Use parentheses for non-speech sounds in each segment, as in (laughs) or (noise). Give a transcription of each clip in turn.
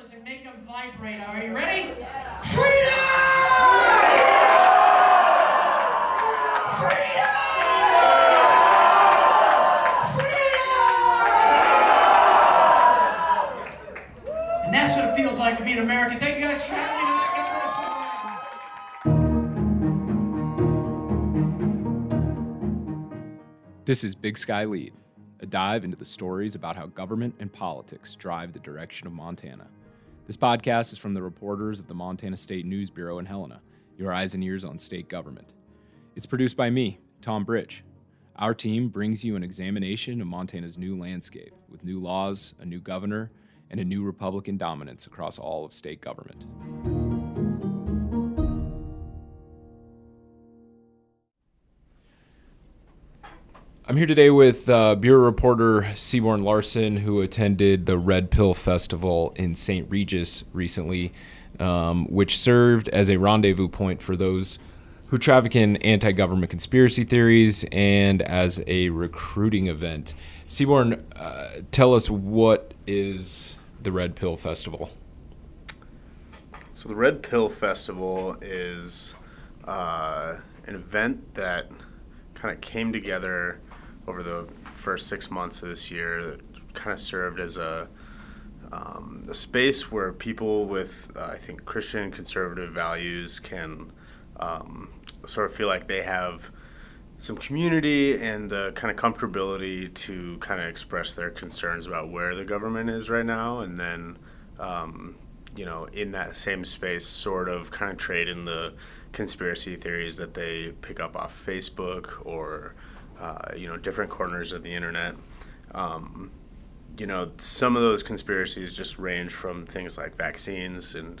cameras and make them vibrate. Are you ready? Yeah. Freedom! Freedom! Freedom! And that's what it feels like to be an American. Thank you guys for having me tonight. God bless you. This is Big Sky Lead, a dive into the stories about how government and politics drive the direction of Montana. This podcast is from the reporters of the Montana State News Bureau in Helena, your eyes and ears on state government. It's produced by me, Tom Bridge. Our team brings you an examination of Montana's new landscape with new laws, a new governor, and a new Republican dominance across all of state government. I'm here today with uh, Bureau reporter Seaborn Larson, who attended the Red Pill Festival in St. Regis recently, um, which served as a rendezvous point for those who traffic in anti government conspiracy theories and as a recruiting event. Seaborn, uh, tell us what is the Red Pill Festival? So, the Red Pill Festival is uh, an event that kind of came together over the first six months of this year that kind of served as a um, a space where people with uh, I think Christian conservative values can um, sort of feel like they have some community and the kind of comfortability to kind of express their concerns about where the government is right now, and then um, you know in that same space, sort of kind of trade in the conspiracy theories that they pick up off Facebook or uh, you know, different corners of the internet. Um, you know, some of those conspiracies just range from things like vaccines and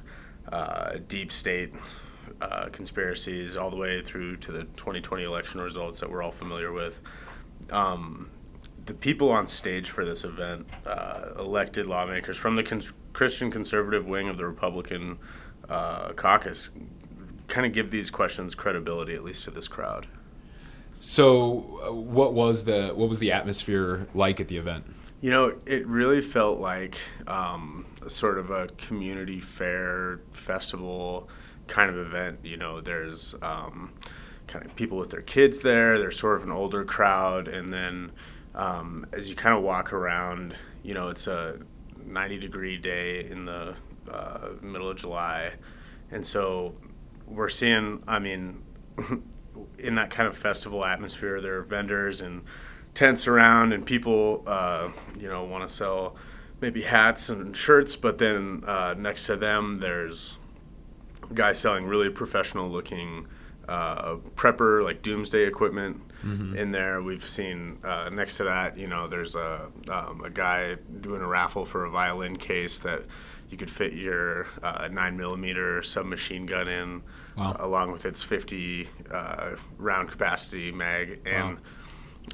uh, deep state uh, conspiracies, all the way through to the 2020 election results that we're all familiar with. Um, the people on stage for this event, uh, elected lawmakers from the Christian conservative wing of the Republican uh, caucus, kind of give these questions credibility, at least to this crowd. So, uh, what was the what was the atmosphere like at the event? You know, it really felt like um, sort of a community fair festival kind of event. You know, there's um, kind of people with their kids there. There's sort of an older crowd, and then um, as you kind of walk around, you know, it's a 90 degree day in the uh, middle of July, and so we're seeing. I mean. (laughs) in that kind of festival atmosphere, there are vendors and tents around, and people, uh, you know, want to sell maybe hats and shirts. But then uh, next to them, there's guys selling really professional-looking uh, prepper, like doomsday equipment. Mm-hmm. In there, we've seen uh, next to that, you know, there's a um, a guy doing a raffle for a violin case that you could fit your uh, nine millimeter submachine gun in, wow. uh, along with its 50 uh, round capacity mag. And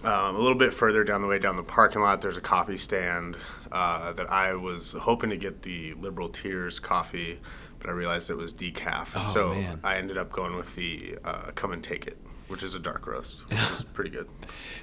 wow. um, a little bit further down the way, down the parking lot, there's a coffee stand uh, that I was hoping to get the Liberal Tears coffee, but I realized it was decaf, and oh, so man. I ended up going with the uh, Come and Take It which is a dark roast, which is (laughs) pretty good.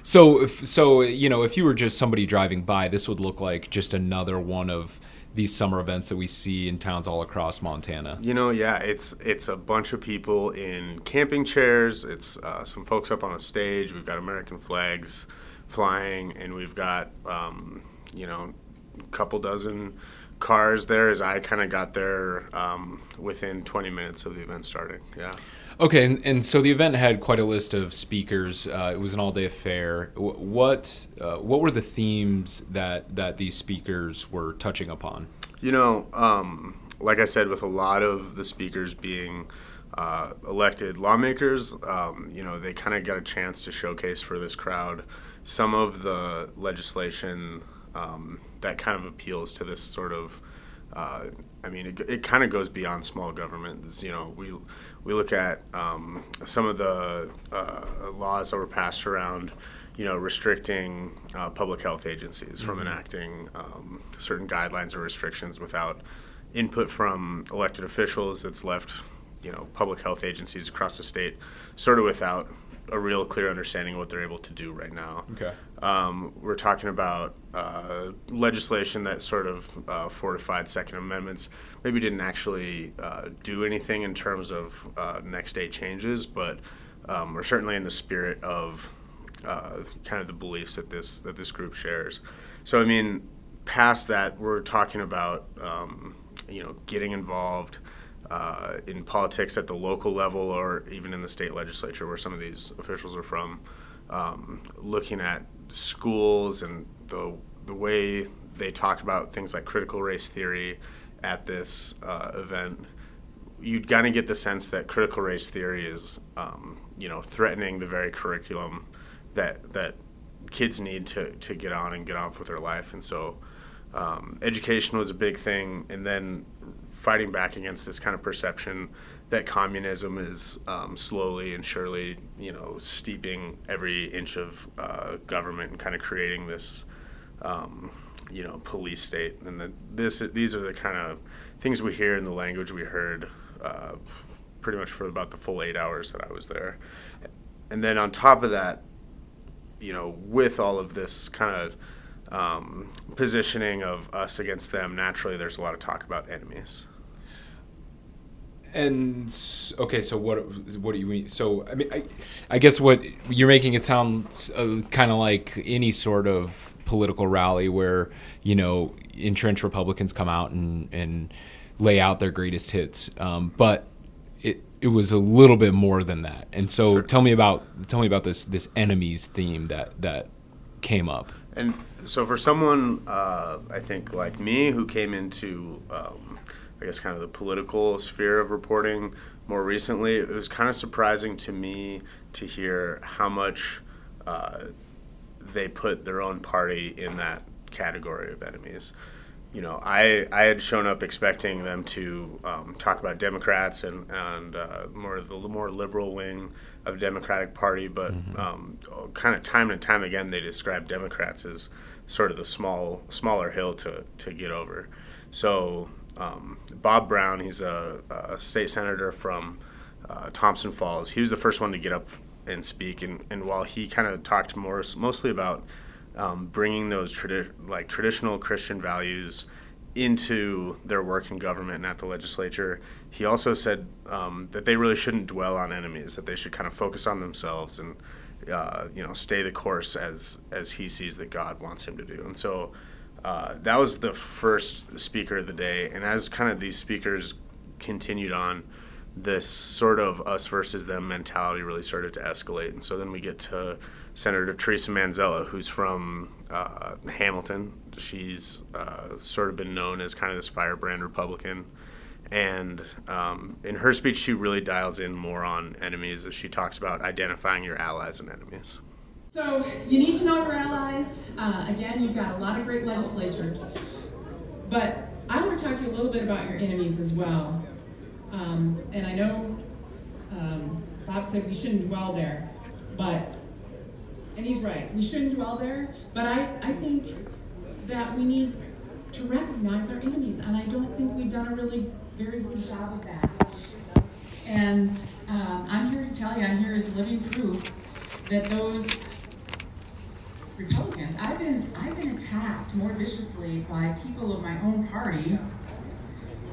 So, if, so you know, if you were just somebody driving by, this would look like just another one of these summer events that we see in towns all across Montana. You know, yeah, it's it's a bunch of people in camping chairs. It's uh, some folks up on a stage. We've got American flags flying, and we've got um, you know a couple dozen cars there. As I kind of got there um, within 20 minutes of the event starting. Yeah. Okay, and, and, so the event had quite a list of speakers. Uh, it was an all-day affair. What uh, what were the themes that that these speakers were touching upon? You know, um, like I said, with a lot of the speakers being uh, elected lawmakers, um, you know, they kind of got a chance to showcase for this crowd some of the legislation um, that kind of appeals to this sort of. Uh, I mean, it, it kind of goes beyond small government. It's, you know, we we look at um, some of the uh, laws that were passed around, you know, restricting uh, public health agencies mm-hmm. from enacting um, certain guidelines or restrictions without input from elected officials. That's left, you know, public health agencies across the state sort of without a real clear understanding of what they're able to do right now. Okay. Um, we're talking about uh, legislation that sort of uh, fortified Second Amendments. Maybe didn't actually uh, do anything in terms of uh, next day changes, but um, we're certainly in the spirit of uh, kind of the beliefs that this that this group shares. So I mean, past that, we're talking about um, you know getting involved. Uh, in politics at the local level or even in the state legislature where some of these officials are from, um, looking at schools and the, the way they talk about things like critical race theory at this uh, event, you'd kind of get the sense that critical race theory is, um, you know, threatening the very curriculum that that kids need to, to get on and get on with their life. And so um, education was a big thing. And then fighting back against this kind of perception that communism is um, slowly and surely, you know, steeping every inch of uh, government and kind of creating this, um, you know, police state. And that this these are the kind of things we hear in the language we heard uh, pretty much for about the full eight hours that I was there. And then on top of that, you know, with all of this kind of um, positioning of us against them, naturally there's a lot of talk about enemies. And okay, so what what do you mean? So I mean, I, I guess what you're making it sound uh, kind of like any sort of political rally where you know entrenched Republicans come out and and lay out their greatest hits, um, but it it was a little bit more than that. And so Sure. tell me about tell me about this this enemies theme that that came up. And so, for someone, uh, I think like me, who came into, um, I guess, kind of the political sphere of reporting more recently, it was kind of surprising to me to hear how much uh, they put their own party in that category of enemies. You know, I, I had shown up expecting them to um, talk about Democrats and, and uh, more the more liberal wing of Democratic Party, but um, kind of time and time again they describe Democrats as sort of the small smaller hill to, to get over. So um, Bob Brown, he's a, a state senator from uh, Thompson Falls. He was the first one to get up and speak, and, and while he kind of talked more mostly about um, bringing those tradi- like traditional Christian values into their work in government and at the legislature. He also said um, that they really shouldn't dwell on enemies; that they should kind of focus on themselves and uh, you know stay the course as as he sees that God wants him to do. And so uh, that was the first speaker of the day. And as kind of these speakers continued on, this sort of us versus them mentality really started to escalate. And so then we get to Senator Theresa Manzella, who's from uh, Hamilton. She's uh, sort of been known as kind of this firebrand Republican. And um, in her speech, she really dials in more on enemies as she talks about identifying your allies and enemies. So you need to know your allies. Uh, again, you've got a lot of great legislatures. But I want to talk to you a little bit about your enemies as well. Um, and I know um, Bob said we shouldn't dwell there, but, and he's right, we shouldn't dwell there, but I, I think that we need to recognize our enemies, and I don't think we've done a really very good job of that. And um, I'm here to tell you, I'm here as living proof that those Republicans, I've been I've been attacked more viciously by people of my own party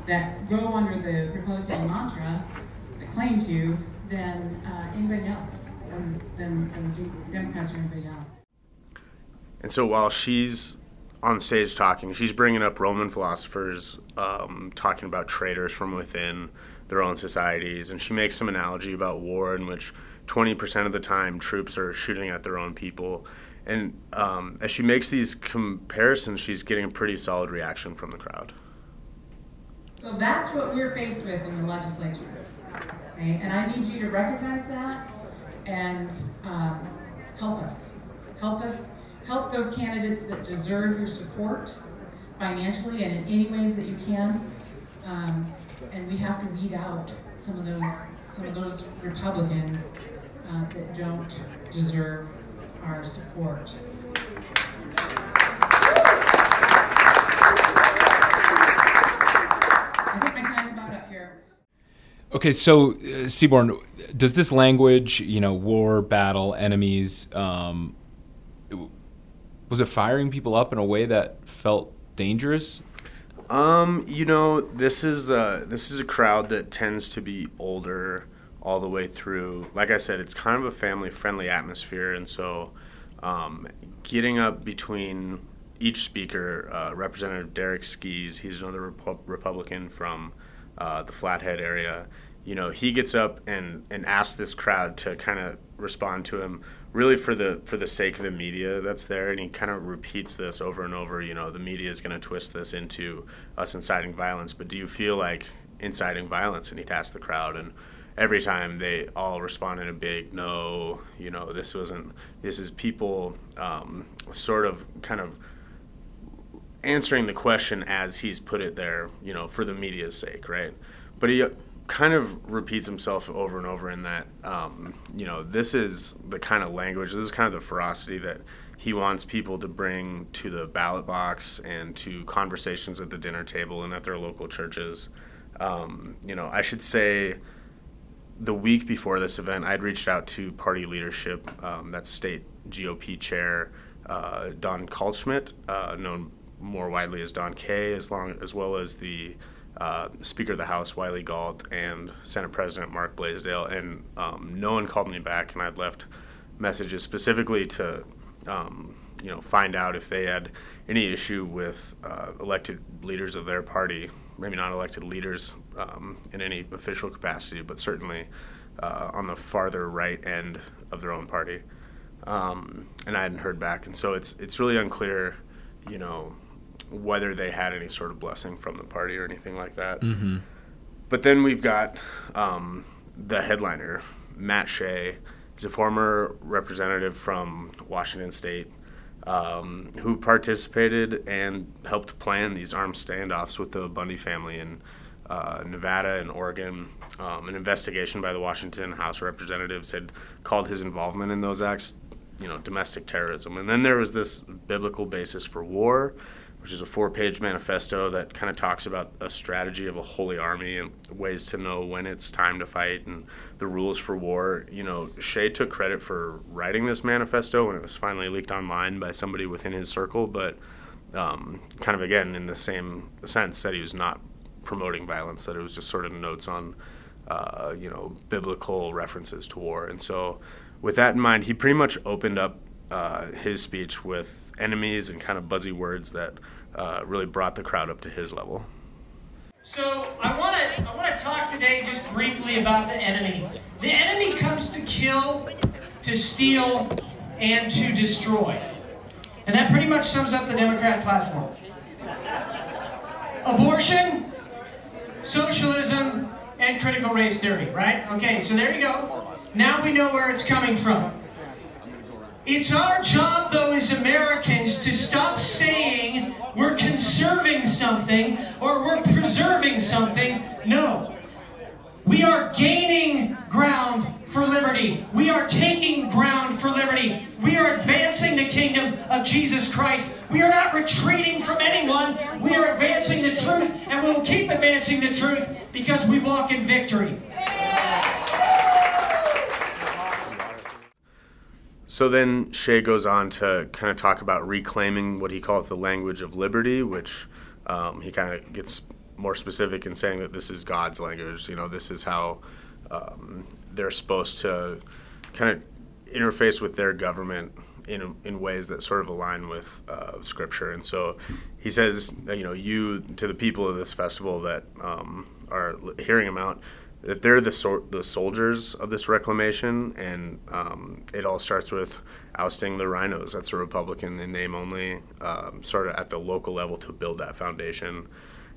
that go under the Republican mantra, that claim to, than uh, anybody else, than, than, than Democrats or anybody else. And so while she's on stage talking, she's bringing up Roman philosophers, um, talking about traitors from within their own societies. And she makes some analogy about war in which 20% of the time troops are shooting at their own people. And um, as she makes these comparisons, she's getting a pretty solid reaction from the crowd. So that's what we're faced with in the legislature. And I need you to recognize that and um, help us. Help us, help those candidates that deserve your support financially and in any ways that you can. Um, and we have to weed out some of those, some of those Republicans uh, that don't deserve our support. I think my time's about up here. Okay, so uh, Seaborn, does this language, you know, war, battle, enemies, um, was it firing people up in a way that felt dangerous? Um, you know, this is uh, this is a crowd that tends to be older all the way through. Like I said, it's kind of a family friendly atmosphere, and so um, getting up between each speaker, uh, Representative Derek Skees, he's another Repu- Republican from uh, the Flathead area. You know, he gets up and, and asks this crowd to kind of respond to him, really for the for the sake of the media that's there, and he kind of repeats this over and over. You know, the media is going to twist this into us inciting violence, but do you feel like inciting violence? And he'd ask the crowd, and every time they all respond in a big no. You know, this wasn't. This is people um, sort of kind of answering the question as he's put it there, you know, for the media's sake, right? But he kind of repeats himself over and over in that, um, you know, this is the kind of language, this is kind of the ferocity that he wants people to bring to the ballot box and to conversations at the dinner table and at their local churches. Um, you know, I should say the week before this event, I'd reached out to party leadership, um, that's state GOP chair uh, Don Kaltschmidt, uh, known more widely as Don Kay, as long as well as the uh, Speaker of the House Wylie Galt and Senate President Mark Blasdel, and um, no one called me back, and I'd left messages specifically to um, you know find out if they had any issue with uh, elected leaders of their party, maybe not elected leaders um, in any official capacity, but certainly uh, on the farther right end of their own party. Um, and I hadn't heard back, and so it's it's really unclear, you know, whether they had any sort of blessing from the party or anything like that. Mm-hmm. But then we've got um, the headliner, Matt Shea. He's a former representative from Washington State um, who participated and helped plan these armed standoffs with the Bundy family in uh, Nevada and Oregon. Um, an investigation by the Washington House of Representatives had called his involvement in those acts, you know, domestic terrorism. And then there was this biblical basis for war which is a four page manifesto that kind of talks about a strategy of a holy army and ways to know when it's time to fight and the rules for war. You know, Shea took credit for writing this manifesto when it was finally leaked online by somebody within his circle, but um, kind of again in the same sense that he was not promoting violence, that it was just sort of notes on, uh, you know, biblical references to war. And so, with that in mind, he pretty much opened up uh, his speech with enemies and kind of buzzy words that uh, really brought the crowd up to his level. So I want to I want to talk today just briefly about the enemy. The enemy comes to kill, to steal, and to destroy. And that pretty much sums up the Democrat platform. Abortion, socialism, and critical race theory, right? Okay, so there you go. Now we know where it's coming from. It's our job, though, as Americans, to stop saying we're conserving something or we're preserving something. No. We are gaining ground for liberty. We are taking ground for liberty. We are advancing the kingdom of Jesus Christ. We are not retreating from anyone. We are advancing the truth, and we will keep advancing the truth because we walk in victory. So then Shea goes on to kind of talk about reclaiming what he calls the language of liberty, which um, he kind of gets more specific in saying that this is God's language. You know, this is how um, they're supposed to kind of interface with their government in, in ways that sort of align with uh, Scripture. And so he says, you know, you to the people of this festival that um, are hearing him out, that they're the so- the soldiers of this reclamation, and um, it all starts with ousting the RINOs. That's a Republican in name only, um, sort of at the local level to build that foundation.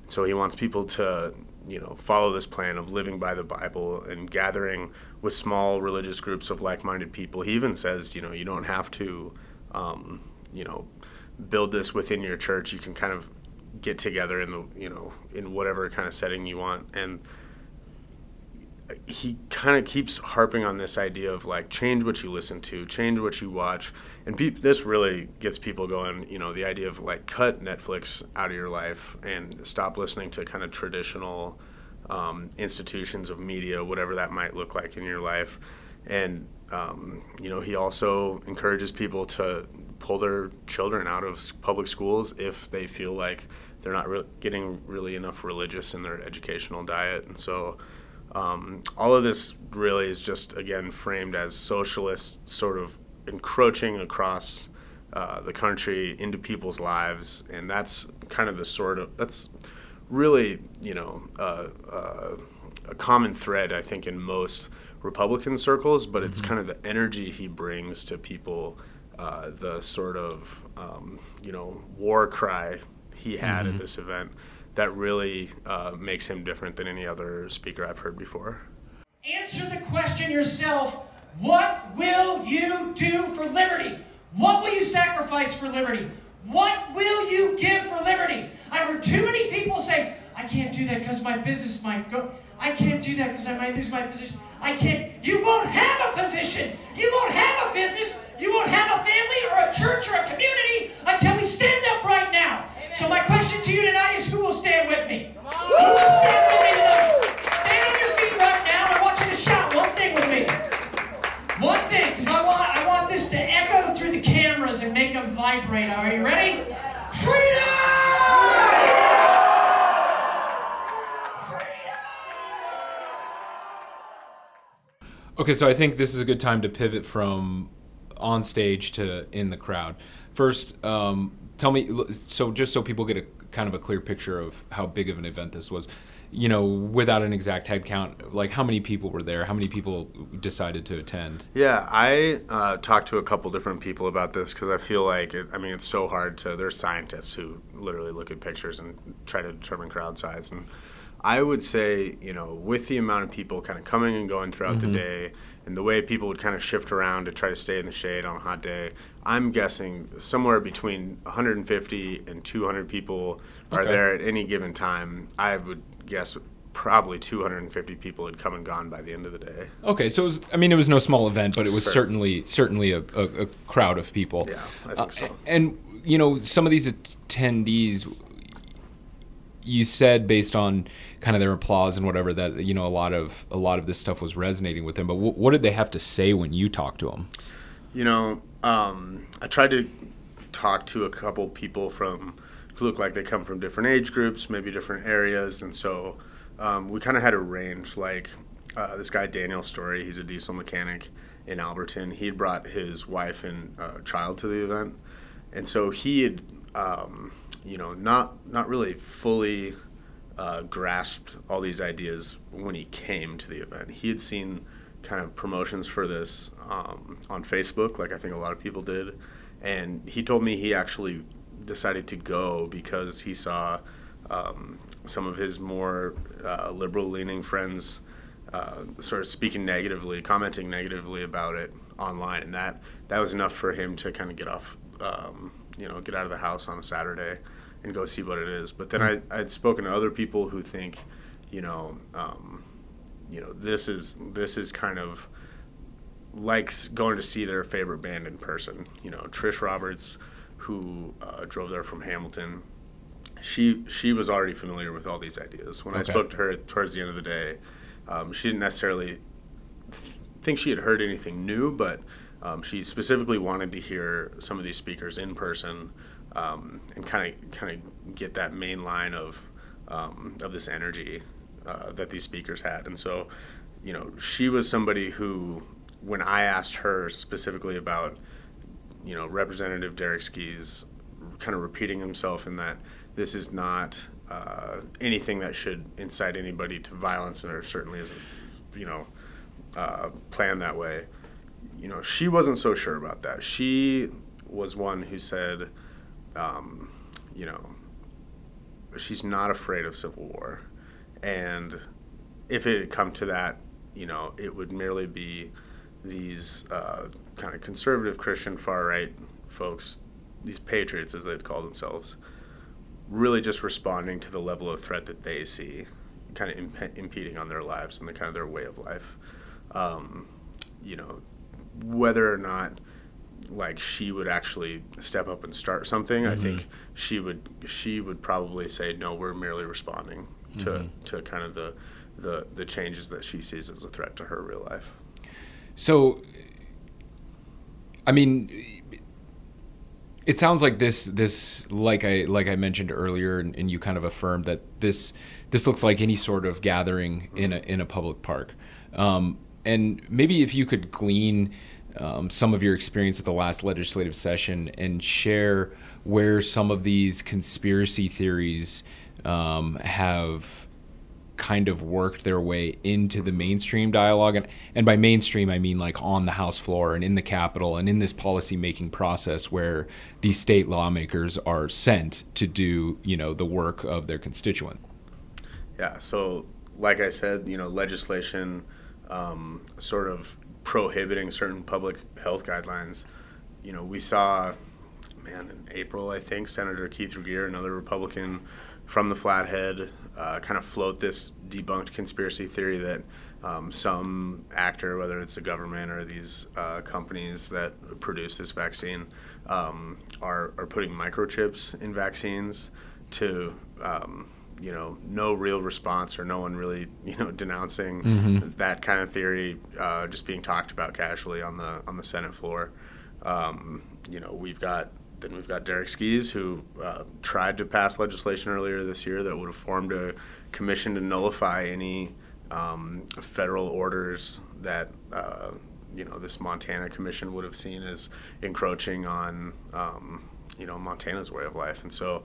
So he wants people to, you know, follow this plan of living by the Bible and gathering with small religious groups of like-minded people. He even says, you know, you don't have to, um, you know, build this within your church. You can kind of get together in the, you know, in whatever kind of setting you want and he kind of keeps harping on this idea of like change what you listen to, change what you watch, and pe- this really gets people going. You know, the idea of like cut Netflix out of your life and stop listening to kind of traditional um, institutions of media, whatever that might look like in your life. And, um, you know, he also encourages people to pull their children out of public schools if they feel like they're not re- getting really enough religious in their educational diet. And so, um, all of this really is just, again, framed as socialists sort of encroaching across uh, the country into people's lives. And that's kind of the sort of, that's really, you know, uh, uh, a common thread, I think, in most Republican circles, but it's mm-hmm. kind of the energy he brings to people, uh, the sort of, um, you know, war cry he had mm-hmm. at this event that really uh, makes him different than any other speaker I've heard before. Answer the question yourself what will you do for liberty? What will you sacrifice for liberty? What will you give for liberty? I've heard too many people say, I can't do that because my business might go. I can't do that because I might lose my position. I can't. You won't have a position. You won't have a business. You won't have a family or a church or a community until we stand up right now. So my question to you tonight is who will stand with me? Who will stand with me tonight? Stand on your feet right now. I want you to shout one thing with me. One thing, because I want I want this to echo through the cameras and make them vibrate. Are you ready? Freedom! Okay, so I think this is a good time to pivot from on stage to in the crowd. First, um, tell me, so just so people get a kind of a clear picture of how big of an event this was, you know, without an exact head count, like how many people were there? How many people decided to attend? Yeah, I uh, talked to a couple different people about this because I feel like, it, I mean, it's so hard to, there's scientists who literally look at pictures and try to determine crowd size. And I would say, you know, with the amount of people kind of coming and going throughout mm-hmm. the day and the way people would kind of shift around to try to stay in the shade on a hot day, I'm guessing somewhere between 150 and 200 people are okay. there at any given time. I would guess probably 250 people had come and gone by the end of the day. Okay, so it was, I mean, it was no small event, but it was sure. certainly certainly a, a, a, crowd of people. Yeah, I think uh, so. And you know, some of these attendees you said based on kind of their applause and whatever that you know a lot of a lot of this stuff was resonating with them. But w- what did they have to say when you talked to them? You know, um, I tried to talk to a couple people from who look like they come from different age groups, maybe different areas, and so um, we kind of had a range. Like uh, this guy Daniel Story, he's a diesel mechanic in Alberton. He had brought his wife and uh, child to the event, and so he had. Um, you know, not not really fully uh, grasped all these ideas when he came to the event. He had seen kind of promotions for this um, on Facebook, like I think a lot of people did, and he told me he actually decided to go because he saw um, some of his more uh, liberal-leaning friends uh, sort of speaking negatively, commenting negatively about it online, and that that was enough for him to kind of get off, um, you know, get out of the house on a Saturday and go see what it is. But then mm-hmm. I I'd spoken to other people who think, you know, um, you know, this is this is kind of like going to see their favorite band in person. You know, Trish Roberts, who uh, drove there from Hamilton, she she was already familiar with all these ideas. When okay. I spoke to her towards the end of the day, um, she didn't necessarily think she had heard anything new, but um, she specifically wanted to hear some of these speakers in person um, and kind of kind of get that main line of um, of this energy uh, that these speakers had. And so, you know, she was somebody who, when I asked her specifically about, you know, Representative Derek kind of repeating himself in that this is not uh, anything that should incite anybody to violence, and it certainly isn't, you know, uh, planned that way. You know, she wasn't so sure about that. She was one who said, um, you know, she's not afraid of civil war, and if it had come to that, you know, it would merely be these uh, kind of conservative Christian far right folks, these patriots as they'd call themselves, really just responding to the level of threat that they see, kind of imp- impeding on their lives and the kind of their way of life. Um, you know, whether or not like she would actually step up and start something. Mm-hmm. I think she would she would probably say no, we're merely responding to Mm-hmm. to kind of the the the changes that she sees as a threat to her real life. So, I mean, it sounds like this this like I like I mentioned earlier, and, and you kind of affirmed that this this looks like any sort of gathering in a in a public park. Um, and maybe if you could glean um, some of your experience with the last legislative session and share where some of these conspiracy theories um, have kind of worked their way into the mainstream dialogue and, and by mainstream i mean like on the house floor and in the capitol and in this policy making process where these state lawmakers are sent to do you know the work of their constituent Yeah. So, like I said, you know, legislation um, sort of prohibiting certain public health guidelines. You know, we saw, man, in April, I think, Senator Keith Regier, another Republican from the Flathead, uh, kind of float this debunked conspiracy theory that um, some actor, whether it's the government or these uh, companies that produce this vaccine, um, are, are putting microchips in vaccines to um, you know, no real response or no one really, (laughs) you know, denouncing that kind of theory, uh, just being talked about casually on the on the Senate floor. Um, you know, we've got then we've got Derek Skees who uh, tried to pass legislation earlier this year that would have formed a commission to nullify any um, federal orders that. Uh, you know, this Montana commission would have seen as encroaching on, um, you know, Montana's way of life. And so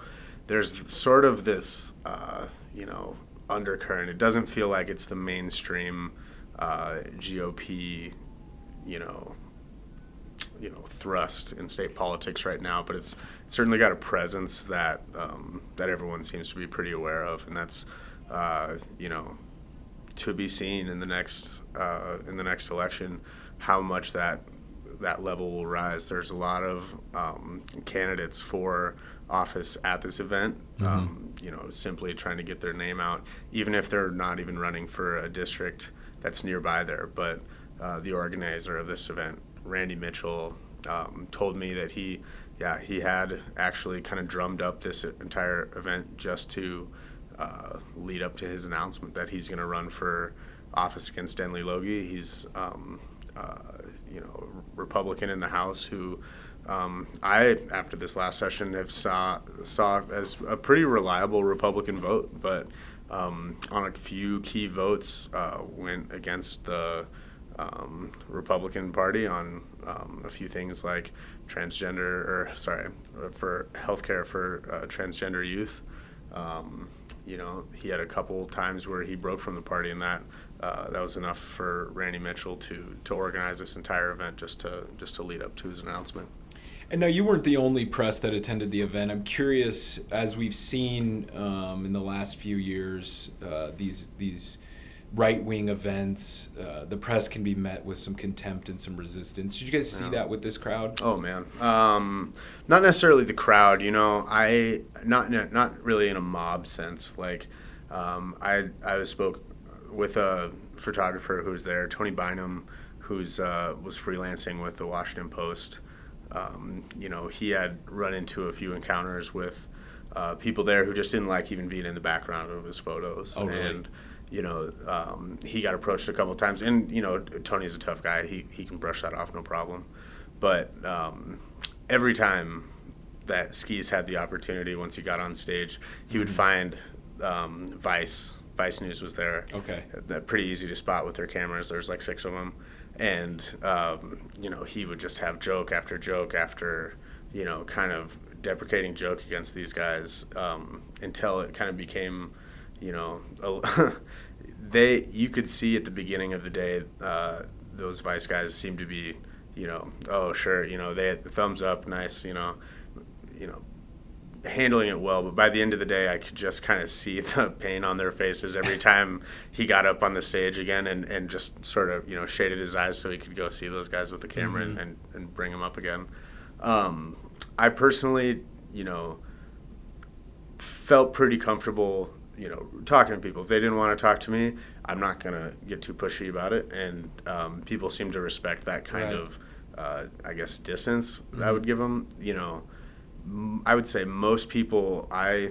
there's sort of this, uh, you know, undercurrent. It doesn't feel like it's the mainstream uh, GOP, you know, you know, thrust in state politics right now, but it's, it's certainly got a presence that um, that everyone seems to be pretty aware of, and that's, uh, you know, to be seen in the next uh, in the next election how much that that level will rise. There's a lot of um, candidates for office at this event. Um, you know, simply trying to get their name out, even if they're not even running for a district that's nearby there. But uh, the organizer of this event, Randy Mitchell, um, told me that he, yeah, he had actually kind of drummed up this entire event just to uh, lead up to his announcement that he's going to run for office against Denley Logie. He's, um, uh, you know, Republican in the House who um, I, after this last session, have saw saw as a pretty reliable Republican vote, but um, on a few key votes uh, went against the um, Republican Party on um, a few things like transgender, or sorry, for healthcare for uh, transgender youth. Um, you know, he had a couple times where he broke from the party, and that uh, that was enough for Randy Mitchell to to organize this entire event just to just to lead up to his announcement. And now you weren't the only press that attended the event. I'm curious, as we've seen um, in the last few years, uh, these these right wing events, uh, the press can be met with some contempt and some resistance. Did you guys see Yeah. that with this crowd? Oh man, um, not necessarily the crowd. You know, I not not really in a mob sense. Like, um, I I spoke with a photographer who was there, Tony Bynum, who's uh, was freelancing with the Washington Post. Um, you know, he had run into a few encounters with uh, people there who just didn't like even being in the background of his photos. Oh, really? And you know, um, he got approached a couple of times, and you know, Tony's a tough guy. He he can brush that off, no problem. But um, every time that Skees had the opportunity, once he got on stage, he would find um, Vice. Vice News was there. Okay. That pretty easy to spot with their cameras. There's like six of them, and um, you know he would just have joke after joke after you know kind of deprecating joke against these guys um, until it kind of became you know a, (laughs) they you could see at the beginning of the day uh, those Vice guys seemed to be you know oh sure you know they had the thumbs up nice you know you know handling it well, but by the end of the day, I could just kind of see (laughs) the pain on their faces every (laughs) time he got up on the stage again and, and just sort of, you know, shaded his eyes so he could go see those guys with the camera and, and, and bring them up again. Um, I personally, you know, felt pretty comfortable, you know, talking to people. If they didn't want to talk to me, I'm not going to get too pushy about it. And um, people seem to respect that kind Right. of uh, I guess, distance mm-hmm. I would give them. You know, m- I would say most people I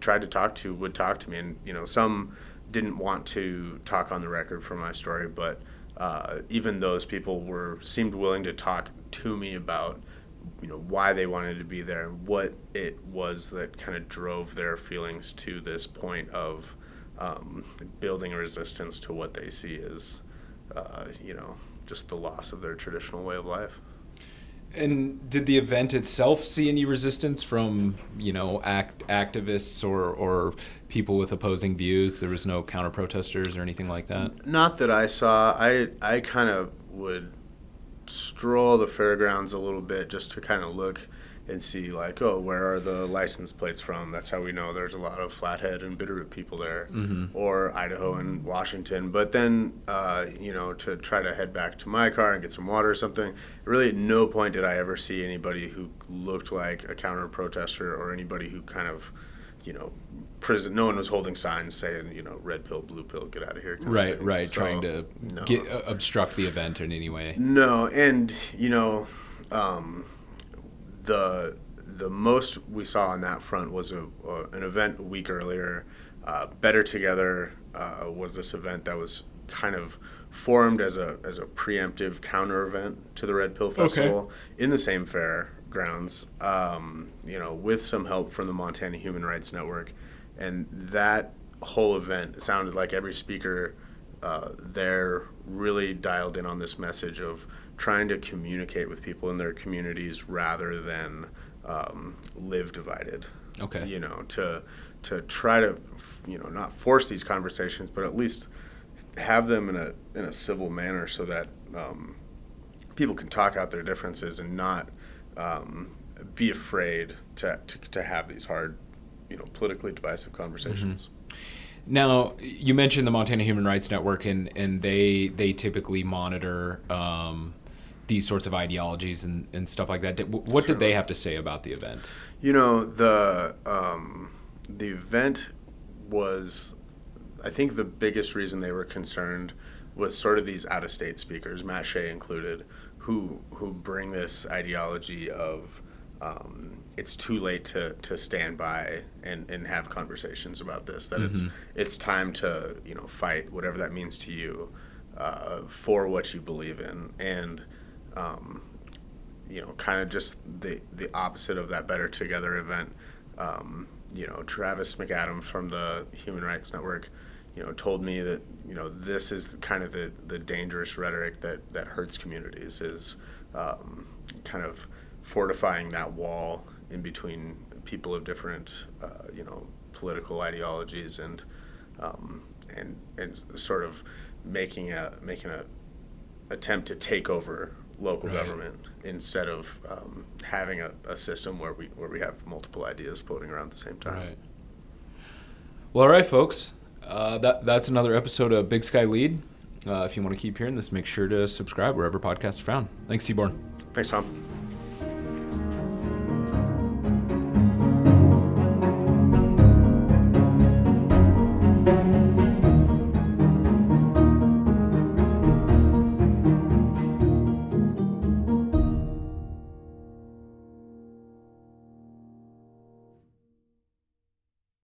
tried to talk to would talk to me, and you know, some didn't want to talk on the record for my story, but uh, even those people were seemed willing to talk to me about you know why they wanted to be there and what it was that kind of drove their feelings to this point of um, building a resistance to what they see as uh, you know just the loss of their traditional way of life. And did the event itself see any resistance from, you know, act activists or, or people with opposing views? There was no counter protesters or anything like that. Not that I saw. I I kind of would stroll the fairgrounds a little bit just to kind of look and see like oh where are the license plates from that's how we know there's a lot of flathead and bitterroot people there mm-hmm. or idaho and washington but then uh, you know to try to head back to my car and get some water or something really at no point did i ever see anybody who looked like a counter protester or anybody who kind of you know prison no one was holding signs saying you know red pill blue pill get out of here right of right so, trying to no. get, uh, obstruct the event in any way no and you know um, the the most we saw on that front was a, an event a week earlier. Uh, Better Together uh, was this event that was kind of formed as a as a preemptive counter event to the Red Pill Festival okay. in the same fair grounds. Um, you know, with some help from the Montana Human Rights Network, and that whole event sounded like every speaker uh, there really dialed in on this message of trying to communicate with people in their communities rather than um, live divided. Okay. You know, to to try to you know not force these conversations, but at least have them in a in a civil manner so that um, people can talk out their differences and not um, be afraid to, to, to have these hard, you know, politically divisive conversations. Mm-hmm. Now, you mentioned the Montana Human Rights Network, and, and they they typically monitor um, these sorts of ideologies and, and stuff like that. What sure. did they have to say about the event? You know, the um, the event was, I think, the biggest reason they were concerned was sort of these out of state speakers, Matt Shea included, who who bring this ideology of um, it's too late to, to stand by and, and have conversations about this. That mm-hmm. it's it's time to you know fight whatever that means to you uh, for what you believe in and um, you know, kind of just the the opposite of that Better Together event. Um, you know, Travis McAdam from the Human Rights Network, you know, told me that you know this is kind of the the dangerous rhetoric that that hurts communities is um, kind of fortifying that wall in between people of different uh, you know political ideologies and um, and and sort of making a making a attempt to take over local right. government instead of um, having a, a, system where we where we have multiple ideas floating around at the same time. Right. Well, all right, folks. Uh, that that's another episode of Big Sky Lead. Uh, if you want to keep hearing this, make sure to subscribe wherever podcasts are found. Thanks, Seaborn. Thanks, Tom.